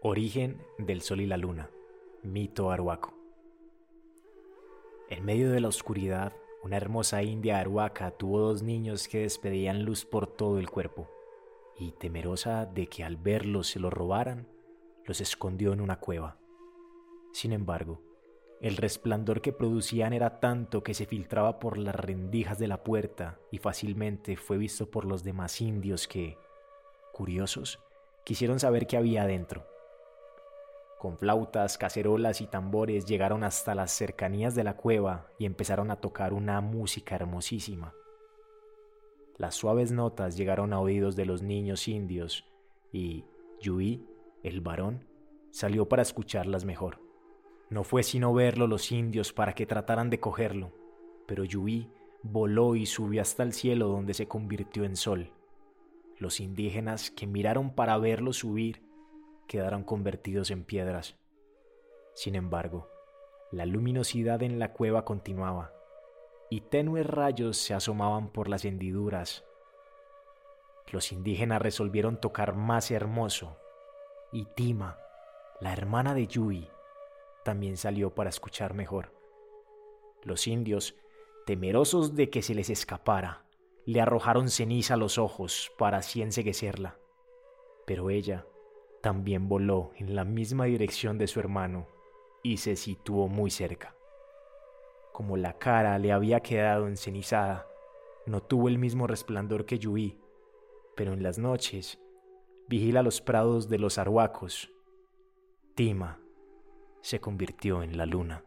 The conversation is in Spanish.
Origen del Sol y la Luna. Mito Aruaco. En medio de la oscuridad, una hermosa india aruaca tuvo dos niños que despedían luz por todo el cuerpo, y temerosa de que al verlos se los robaran, los escondió en una cueva. Sin embargo, el resplandor que producían era tanto que se filtraba por las rendijas de la puerta y fácilmente fue visto por los demás indios que, curiosos, quisieron saber qué había adentro. Con flautas, cacerolas y tambores llegaron hasta las cercanías de la cueva y empezaron a tocar una música hermosísima. Las suaves notas llegaron a oídos de los niños indios y Yui, el varón, salió para escucharlas mejor. No fue sino verlo los indios para que trataran de cogerlo, pero Yui voló y subió hasta el cielo donde se convirtió en sol. Los indígenas que miraron para verlo subir quedaron convertidos en piedras. Sin embargo, la luminosidad en la cueva continuaba, y tenues rayos se asomaban por las hendiduras. Los indígenas resolvieron tocar más hermoso, y Tima, la hermana de Yui, también salió para escuchar mejor. Los indios, temerosos de que se les escapara, le arrojaron ceniza a los ojos para así enseguecerla. Pero ella también voló en la misma dirección de su hermano y se situó muy cerca. Como la cara le había quedado encenizada, no tuvo el mismo resplandor que Yui, pero en las noches vigila los prados de los arhuacos. Tima se convirtió en la luna.